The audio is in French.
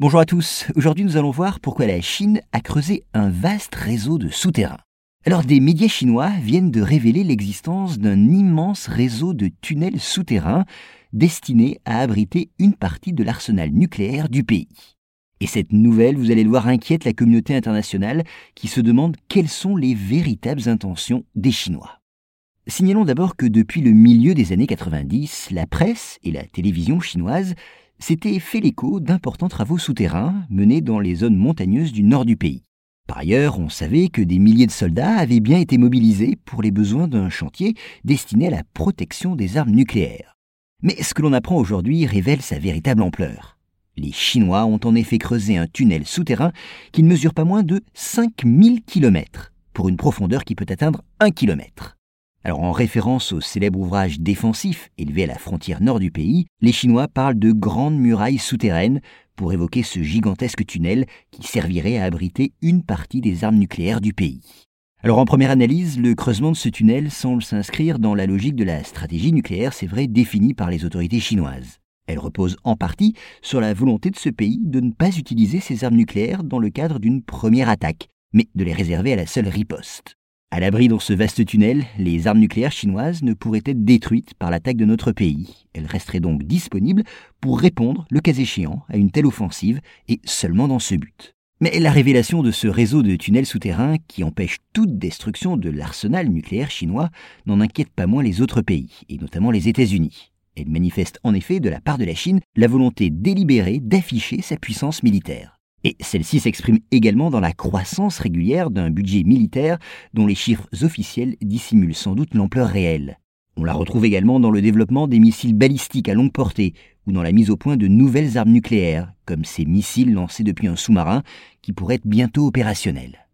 Bonjour à tous, aujourd'hui nous allons voir pourquoi la Chine a creusé un vaste réseau de souterrains. Alors des médias chinois viennent de révéler l'existence d'un immense réseau de tunnels souterrains destinés à abriter une partie de l'arsenal nucléaire du pays. Et cette nouvelle, vous allez le voir, inquiète la communauté internationale qui se demande quelles sont les véritables intentions des Chinois. Signalons d'abord que depuis le milieu des années 90, la presse et la télévision chinoise s'étaient fait l'écho d'importants travaux souterrains menés dans les zones montagneuses du nord du pays. Par ailleurs, on savait que des milliers de soldats avaient bien été mobilisés pour les besoins d'un chantier destiné à la protection des armes nucléaires. Mais ce que l'on apprend aujourd'hui révèle sa véritable ampleur. Les Chinois ont en effet creusé un tunnel souterrain qui ne mesure pas moins de 5000 km, pour une profondeur qui peut atteindre 1 km. Alors en référence au célèbre ouvrage défensif élevé à la frontière nord du pays, les Chinois parlent de grandes murailles souterraines pour évoquer ce gigantesque tunnel qui servirait à abriter une partie des armes nucléaires du pays. Alors en première analyse, le creusement de ce tunnel semble s'inscrire dans la logique de la stratégie nucléaire, c'est vrai, définie par les autorités chinoises. Elle repose en partie sur la volonté de ce pays de ne pas utiliser ses armes nucléaires dans le cadre d'une première attaque, mais de les réserver à la seule riposte. À l'abri dans ce vaste tunnel, les armes nucléaires chinoises ne pourraient être détruites par l'attaque de notre pays. Elles resteraient donc disponibles pour répondre, le cas échéant, à une telle offensive, et seulement dans ce but. Mais la révélation de ce réseau de tunnels souterrains qui empêche toute destruction de l'arsenal nucléaire chinois n'en inquiète pas moins les autres pays, et notamment les États-Unis. Elle manifeste en effet de la part de la Chine la volonté délibérée d'afficher sa puissance militaire. Et celle-ci s'exprime également dans la croissance régulière d'un budget militaire dont les chiffres officiels dissimulent sans doute l'ampleur réelle. On la retrouve également dans le développement des missiles balistiques à longue portée ou dans la mise au point de nouvelles armes nucléaires, comme ces missiles lancés depuis un sous-marin qui pourraient être bientôt opérationnels.